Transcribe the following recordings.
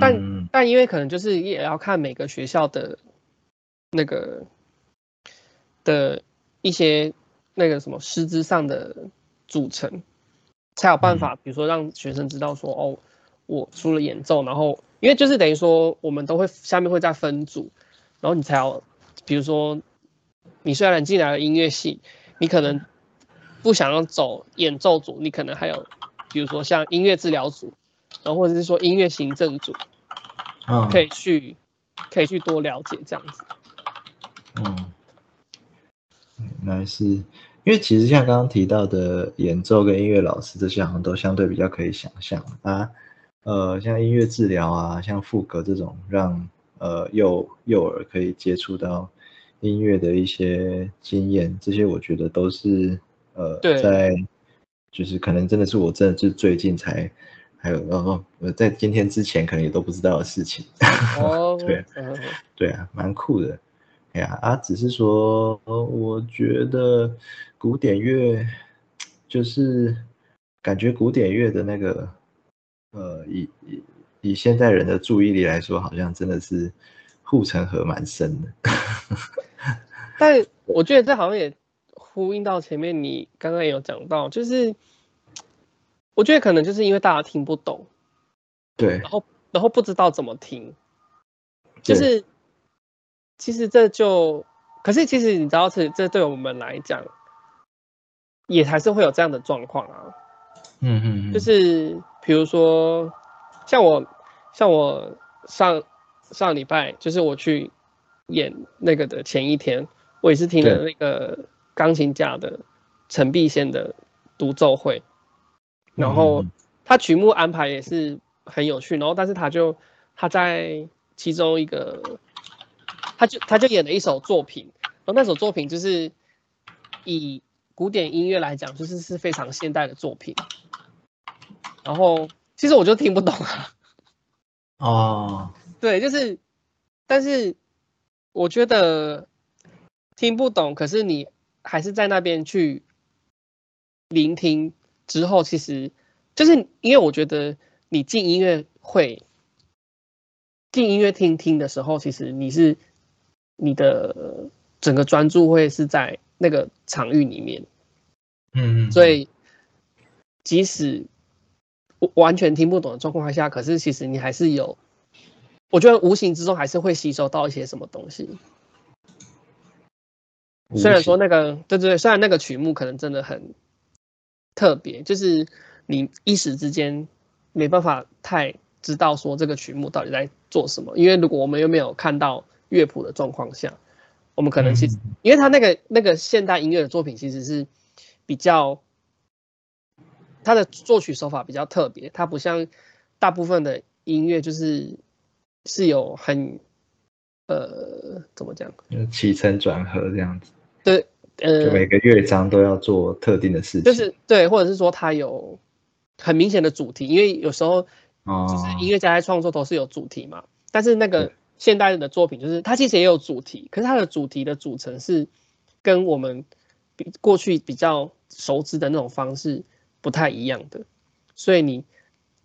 但但因为可能就是也要看每个学校的那个的一些那个什么师资上的组成，才有办法，比如说让学生知道说，哦，我除了演奏，然后因为就是等于说我们都会下面会再分组，然后你才要，比如说你虽然进来了音乐系，你可能不想要走演奏组，你可能还有比如说像音乐治疗组。然后或者是说音乐行政组，嗯，可以去可以去多了解这样子。嗯，原来是因为其实像刚刚提到的演奏跟音乐老师这些好像都相对比较可以想象啊，呃，像音乐治疗啊，像副歌这种让呃幼幼儿可以接触到音乐的一些经验，这些我觉得都是呃在就是可能真的是我真的是最近才。还有，然后呃，在今天之前可能也都不知道的事情。哦，对，对啊，蛮酷的。哎呀啊，只是说，我觉得古典乐就是感觉古典乐的那个，呃，以以以现代人的注意力来说，好像真的是护城河蛮深的。但我觉得这好像也呼应到前面你刚刚也有讲到，就是。我觉得可能就是因为大家听不懂，对，然后然后不知道怎么听，就是其实这就，可是其实你知道，这这对我们来讲，也还是会有这样的状况啊。嗯嗯嗯，就是比如说像我像我上上礼拜，就是我去演那个的前一天，我也是听了那个钢琴家的陈碧仙的独奏会。然后他曲目安排也是很有趣，然后但是他就他在其中一个，他就他就演了一首作品，然后那首作品就是以古典音乐来讲，就是是非常现代的作品。然后其实我就听不懂啊。哦，对，就是，但是我觉得听不懂，可是你还是在那边去聆听。之后其实就是因为我觉得你进音乐会、进音乐厅听的时候，其实你是你的整个专注会是在那个场域里面，嗯，所以即使完全听不懂的状况下，可是其实你还是有，我觉得无形之中还是会吸收到一些什么东西。虽然说那个对对对，虽然那个曲目可能真的很。特别就是你一时之间没办法太知道说这个曲目到底在做什么，因为如果我们又没有看到乐谱的状况下，我们可能其实因为他那个那个现代音乐的作品其实是比较他的作曲手法比较特别，它不像大部分的音乐就是是有很呃怎么讲，起承转合这样子，对。呃，每个乐章都要做特定的事情，就是对，或者是说它有很明显的主题，因为有时候就是音乐家在创作都是有主题嘛。但是那个现代的作品，就是它其实也有主题，可是它的主题的组成是跟我们比过去比较熟知的那种方式不太一样的。所以你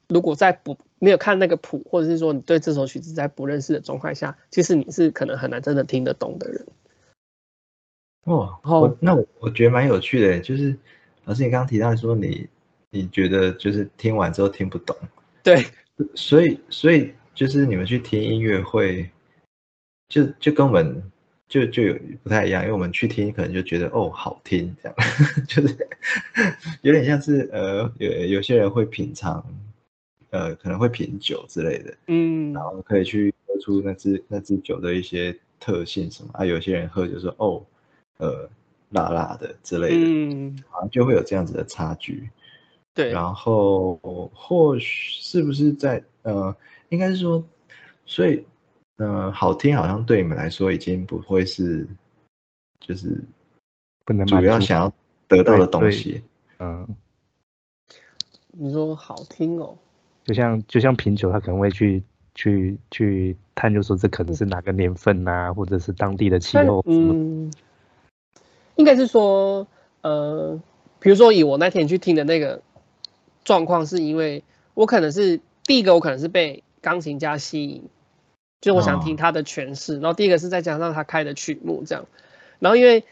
如果在不没有看那个谱，或者是说你对这首曲子在不认识的状态下，其实你是可能很难真的听得懂的人。哦，我那我我觉得蛮有趣的，就是老师你刚刚提到说你你觉得就是听完之后听不懂，对，所以所以就是你们去听音乐会，就就跟我们就就有不太一样，因为我们去听可能就觉得哦好听这样，就是有点像是呃有有些人会品尝，呃可能会品酒之类的，嗯，然后可以去喝出那支那支酒的一些特性什么啊，有些人喝就说哦。呃，辣辣的之类的，嗯，好像就会有这样子的差距。对，然后或许是不是在呃，应该是说，所以呃，好听好像对你们来说已经不会是，就是不能主要想要得到的东西。嗯，你说好听哦，就像就像品酒，他可能会去去去探究说这可能是哪个年份呐，或者是当地的气候。嗯，应该是说，呃，比如说以我那天去听的那个状况，是因为我可能是第一个，我可能是被钢琴家吸引，就我想听他的诠释。然后第一个是再加上他开的曲目这样，然后因为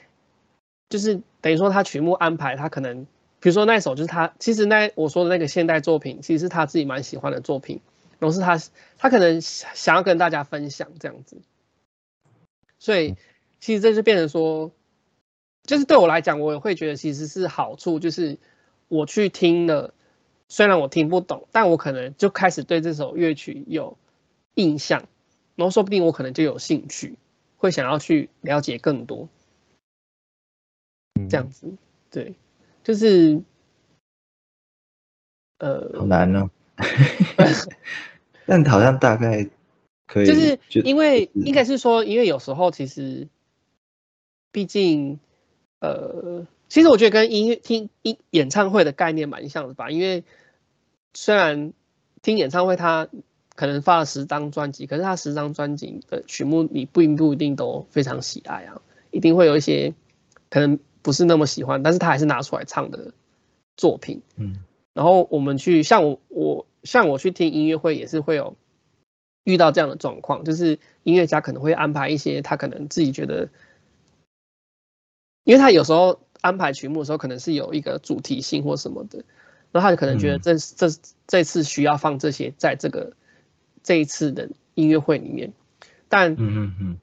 就是等于说他曲目安排，他可能。比如说那首就是他，其实那我说的那个现代作品，其实是他自己蛮喜欢的作品，然后是他他可能想要跟大家分享这样子，所以其实这就变成说，就是对我来讲，我也会觉得其实是好处，就是我去听了，虽然我听不懂，但我可能就开始对这首乐曲有印象，然后说不定我可能就有兴趣，会想要去了解更多，这样子，对。就是，呃，好难呢。但好像大概可以，就是因为应该是说，因为有时候其实，毕竟，呃，其实我觉得跟音乐听音演唱会的概念蛮像的吧。因为虽然听演唱会，他可能发了十张专辑，可是他十张专辑的曲目，你不不一定都非常喜爱啊，一定会有一些可能。不是那么喜欢，但是他还是拿出来唱的作品。嗯，然后我们去像我我像我去听音乐会也是会有遇到这样的状况，就是音乐家可能会安排一些他可能自己觉得，因为他有时候安排曲目的时候可能是有一个主题性或什么的，然后他就可能觉得这这这次需要放这些在这个这一次的音乐会里面，但嗯嗯嗯。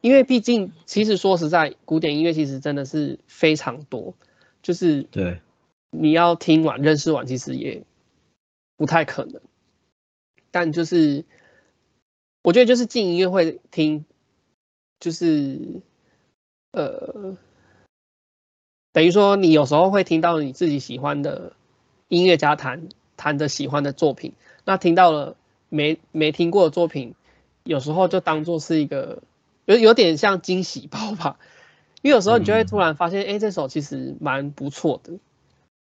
因为毕竟，其实说实在，古典音乐其实真的是非常多，就是对，你要听完、认识完，其实也不太可能。但就是，我觉得就是进音乐会听，就是呃，等于说你有时候会听到你自己喜欢的音乐家弹弹的喜欢的作品，那听到了没没听过的作品，有时候就当做是一个。有有点像惊喜包吧，因为有时候你就会突然发现，哎，这首其实蛮不错的，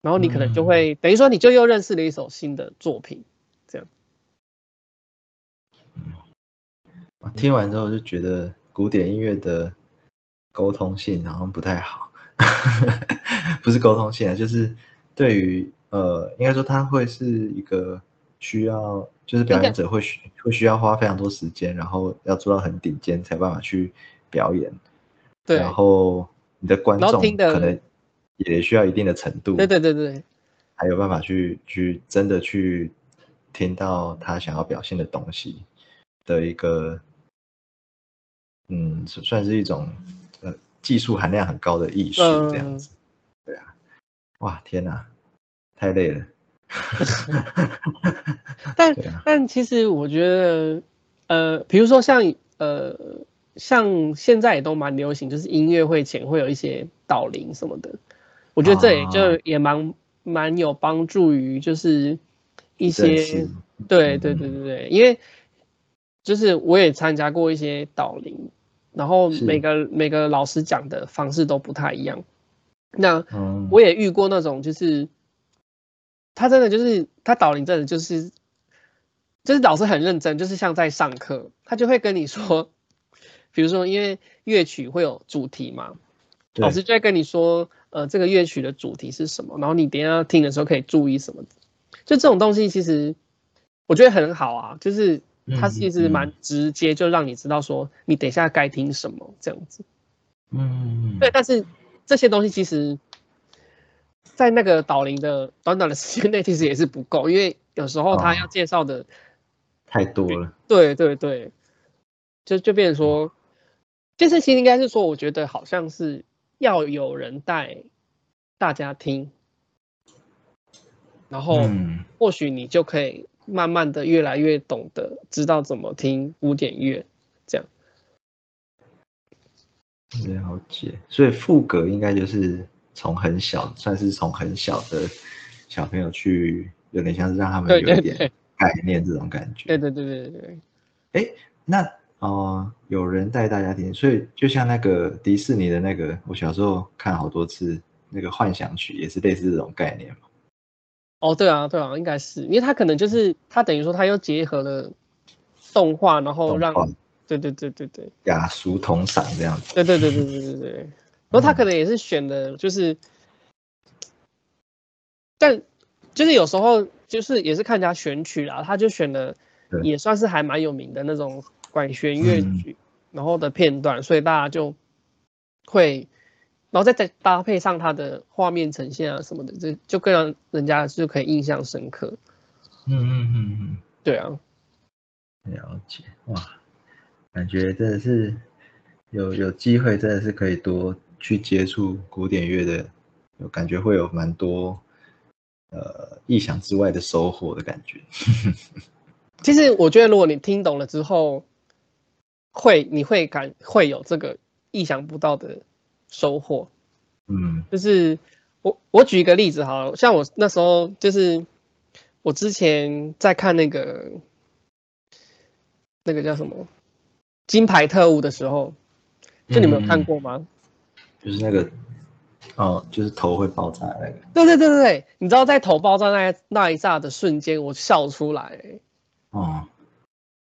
然后你可能就会等于说你就又认识了一首新的作品，这样。听完之后就觉得古典音乐的沟通性好像不太好，不是沟通性啊，就是对于呃，应该说他会是一个需要。就是表演者会需会需要花非常多时间，然后要做到很顶尖才办法去表演。对，然后你的观众可能也需要一定的程度。对对对对，还有办法去去真的去听到他想要表现的东西的一个，嗯，算是一种呃技术含量很高的艺术这样子。对啊，哇天哪，太累了。但 但其实我觉得，呃，比如说像呃像现在也都蛮流行，就是音乐会前会有一些导聆什么的，我觉得这也就也蛮蛮有帮助于就是一些对对对对对，因为就是我也参加过一些导聆，然后每个每个老师讲的方式都不太一样，那我也遇过那种就是。他真的就是他导聆，真的就是，就是老师很认真，就是像在上课，他就会跟你说，比如说因为乐曲会有主题嘛，老师就会跟你说，呃，这个乐曲的主题是什么，然后你等下听的时候可以注意什么，就这种东西其实我觉得很好啊，就是他其实蛮直接，就让你知道说你等一下该听什么这样子，嗯，对，但是这些东西其实。在那个导聆的短短的时间内，其实也是不够，因为有时候他要介绍的太多了。对对对，就就变成说，这事情应该是说，我觉得好像是要有人带大家听，然后或许你就可以慢慢的越来越懂得知道怎么听古典乐，这样。了解，所以副歌应该就是。从很小，算是从很小的小朋友去，有点像是让他们有一点概念这种感觉。对对对对对对。哎，那哦，有人带大家听，所以就像那个迪士尼的那个，我小时候看好多次那个幻想曲，也是类似这种概念嘛。哦，对啊，对啊，应该是，因为他可能就是他等于说他又结合了动画，然后让对对对对对雅俗同赏这样子。对对对对对对对。然后他可能也是选的，就是，但就是有时候就是也是看人家选曲啦，他就选的也算是还蛮有名的那种管弦乐曲，然后的片段，所以大家就会，然后再再搭配上它的画面呈现啊什么的，这就更让人家就可以印象深刻。嗯嗯嗯嗯对啊，嗯，了解哇，感觉真的是有有机会，真的是可以多去接触古典乐的，有感觉会有蛮多呃意想之外的收获的感觉。其实我觉得如果你听懂了之后，会你会感会有这个意想不到的收获。嗯就是我我举一个例子好了，像我那时候就是我之前在看那个那个叫什么《金牌特务》的时候，就你们有看过吗？就是那个哦，就是头会爆炸那个。对对对对对，你知道在头爆炸那那一刹的瞬间，我笑出来欸，哦，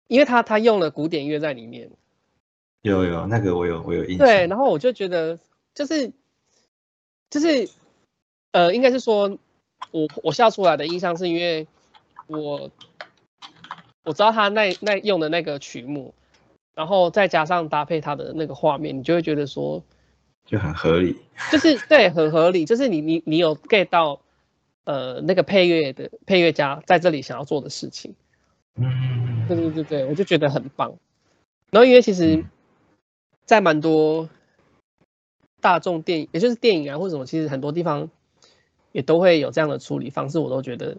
因为他他用了古典乐在里面。有有那个我有我有印象。对，然后我就觉得就是就是呃，应该是说我我笑出来的印象是因为我我知道他那那用的那个曲目，然后再加上搭配他的那个画面，你就会觉得说，就很合理。就是对，很合理，就是你你你有 get 到呃那个配乐的配乐家在这里想要做的事情。嗯对对对对，我就觉得很棒。然后因为其实，在蛮多大众电影，也就是电影啊或者什么，其实很多地方也都会有这样的处理方式，我都觉得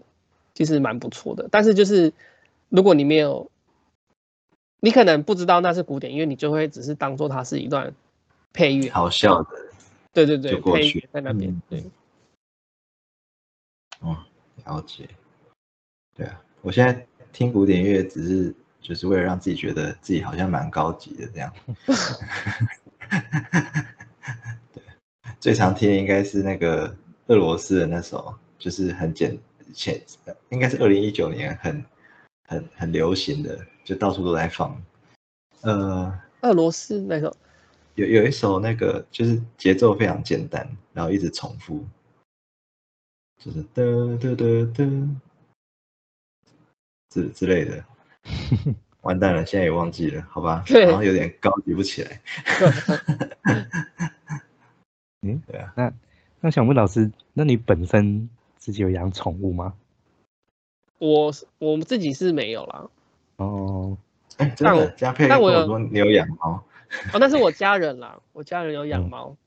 其实蛮不错的。但是就是如果你没有，你可能不知道那是古典音乐，你就会只是当做它是一段配乐。好笑的。对对对，配就过去乐在那边。嗯对，哦，了解。对啊，我现在听古典乐只是就是为了让自己觉得自己好像蛮高级的这样。对，最常听的应该是那个俄罗斯的那首，就是很简前，应该是二零一九年很很很流行的，就到处都在放。呃，俄罗斯那首有有一首那个就是节奏非常简单，然后一直重复，就是嘚嘚嘚嘚之之类的。完蛋了，现在也忘记了，好吧？对然后有点高级不起来。嗯，对啊，那那想问老师，那你本身自己有养宠物吗？我我们自己是没有啦。哎哦，真的，但我嘉佩但我有跟我说你有养猫哦，那是我家人啦，我家人有养嗯猫。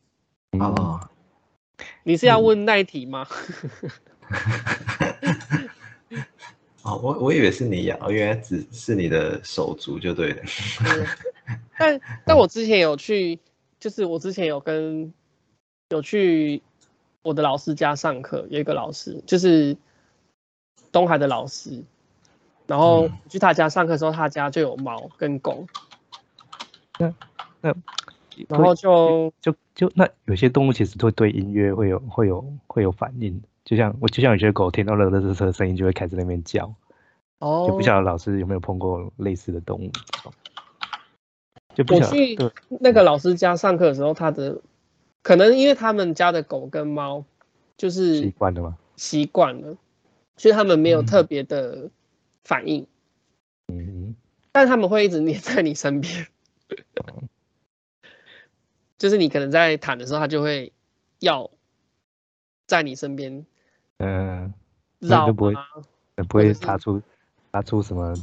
嗯哦，你是要问那一题吗？哦，我我以为是你养，哦原来只是你的手足就对了。嗯但但我之前有去，就是我之前有跟有去我的老师家上课，有一个老师就是东海的老师，然后嗯。去他家上课的时候，他家就有猫跟狗，那然后就就就那有些动物其实会对音乐会有会有会有反应，就像我就像有些狗听到乐乐车的声音就会开始在那边叫，哦，就不晓得老师有没有碰过类似的动物？就不我去那个老师家上课的时候，他的可能因为他们家的狗跟猫就是习惯了吗？习惯了，所以他们没有嗯特别的反应，嗯，但他们会一直黏在你身边。就是你可能在躺的时候，它就会要在你身边嗯，绕就不会啊，不会发出发出什么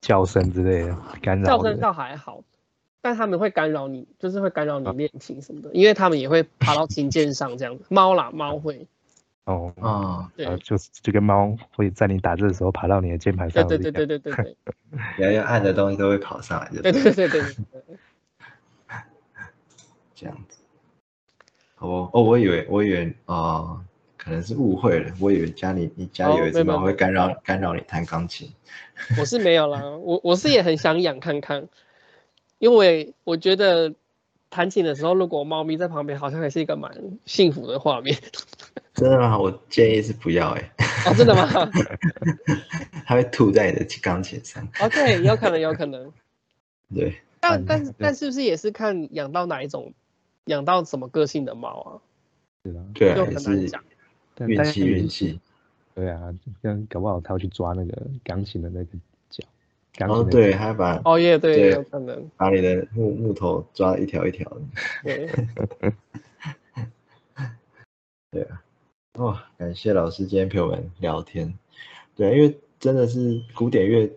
叫声之类的干扰的。叫声倒还好，但他们会干扰你，就是会干扰你练琴什么的，因为他们也会爬到琴键上这样子。猫啦，猫会，哦，啊，对就是就跟猫会在你打字的时候爬到你的键盘上。对对对对对对对 要要按的东西都会跑上来，对对对对对对。这样子。哦哦，我以为我以为哦、可能是误会了，我以为家里你家里哦有一只猫会干扰干扰你弹钢琴。我是没有啦，我我是也很想养看看，因为我觉得弹琴的时候，如果猫咪在旁边，好像还是一个蛮幸福的画面。真的吗？我建议是不要哎、哦，真的吗？它会吐在你的钢琴上。哦，对，有可能，有可能。对，但但但是不是也是看养到哪一种，养到什么个性的猫啊？是啊，对啊，就也是很难讲。运气运气。对啊，这样搞不好他要去抓那个钢琴的那个哦，对，还把哦，耶对，对有可能。把你的木木头抓一条一条的。对，对啊，哇，感谢老师今天陪我们聊天。对啊，因为真的是古典乐，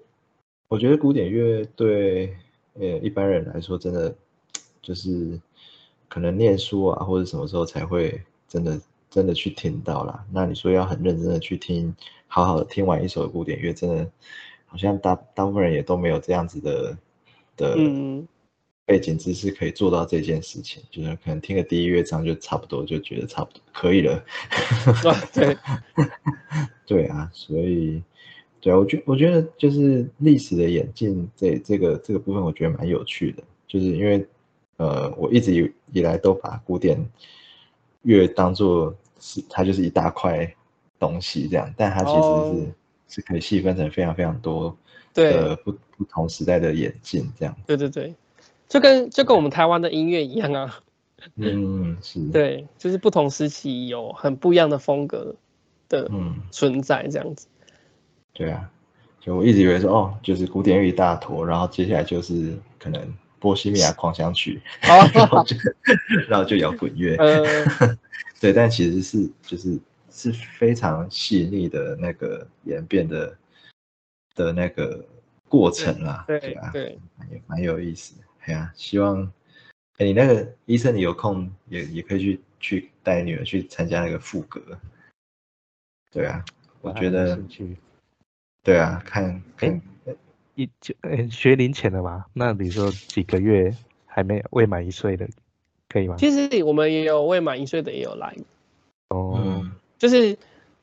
我觉得古典乐对呃一般人来说，真的就是可能念书啊，或者什么时候才会真的真的去听到啦。那你说要很认真的去听，好好的听完一首古典乐，真的好像大大部分人也都没有这样子的的嗯，背景知识可以做到这件事情，就是可能听个第一乐章就差不多，就觉得差不多可以了。啊，对，对啊，所以对啊，我觉我觉得就是历史的演进这这个这个部分，我觉得蛮有趣的，就是因为呃，我一直以以来都把古典乐当做是它就是一大块东西这样，但它其实是、哦是可以细分成非常非常多对的不不同时代的演进这样。对对对，就跟就跟我们台湾的音乐一样啊。嗯，是，，对，就是不同时期有很不一样的风格的嗯。存在，这样子。对啊，就我一直以为说哦，就是古典乐一大坨，然后接下来就是可能波西米亚狂想曲，然后哦，就然后就摇滚乐，呃，对，但其实是就是是非常细腻的那个演变的的那个过程啦，对啊，对，蛮有蛮有意思的，哎呀、希望哎你那个医生你有空也也可以去去带女儿去参加那个副歌，对啊，我觉得兴趣对啊，看看。一就哎学龄前的嘛，那比如说几个月还没未满一岁的，可以吗？其实我们也有未满一岁的也有来，哦，嗯就是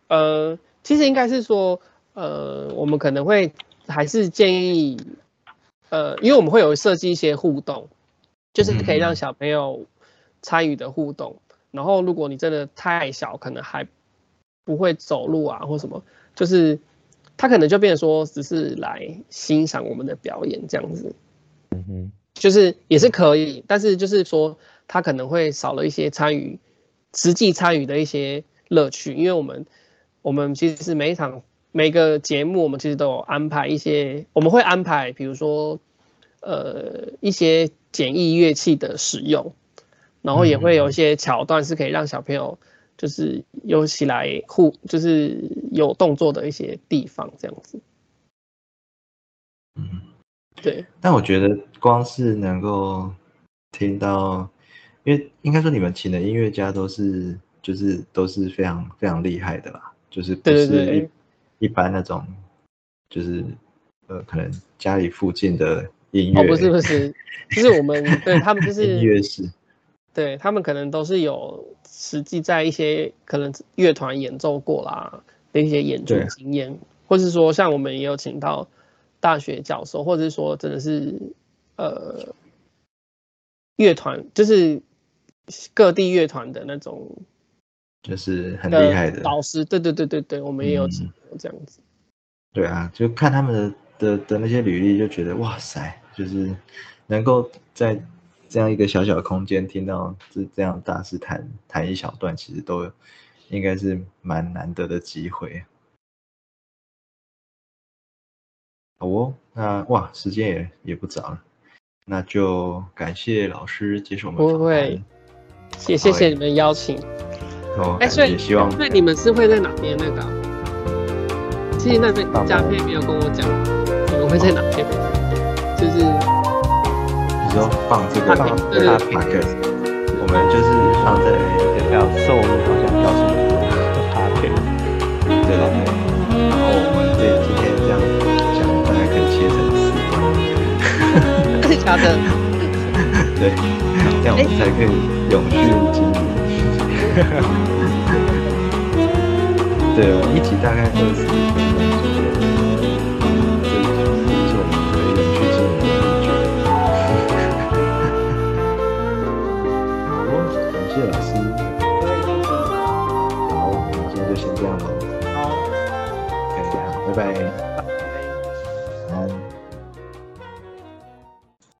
呃，其实应该是说，呃，我们可能会还是建议，呃，因为我们会有设计一些互动，就是可以让嗯小朋友参与的互动。然后，如果你真的太小，可能还不会走路啊或什么，就是他可能就变成说只是来欣赏我们的表演这样子。嗯哼，就是也是可以，但是就是说他可能会少了一些参与实际参与的一些乐趣，因为我们我们其实是每一场每个节目我们其实都有安排一些，我们会安排比如说呃一些简易乐器的使用，然后也会有一些桥段是可以让小朋友就是有起来互就是有动作的一些地方这样子，嗯，对。但我觉得光是能够听到，因为应该说你们请的音乐家都是就是都是非常非常厉害的啦，就是不是一一般那种就是呃可能家里附近的音乐哦，不是不 是，就是我们对他们就是音是乐室，对他们可能都是有实际在一些可能乐团演奏过啦的一些演出经验，或是说像我们也有请到大学教授，或者是说真的是呃乐团，就是各地乐团的那种就是很厉害的，导师，对对对对对，我们也有这样子，对啊，就看他们的的的那些履历，就觉得哇塞，就是能够在这样一个小小的空间听到这这样大师谈谈一小段，其实都应该是蛮难得的机会。好哦，那哇，时间也也不早了，那就感谢老师接受我们不访谈。会，也谢谢你们邀请。哦，哎，所以也希望所以你们是会在哪边那个啊？其实那边放嘉佩没有跟我讲，你们会在哪边？就是你说放这个放这个 podcast，我们就是放在要受益好像告诉你他片，对对对，然后我们这今天这样讲，大概可以切成四段，真的假的？对，这样我们才可以永续经营。对我一集大概二十分左右这一集的步我们就可以去进行一个布好感谢老师好我今天就先这样拜拜。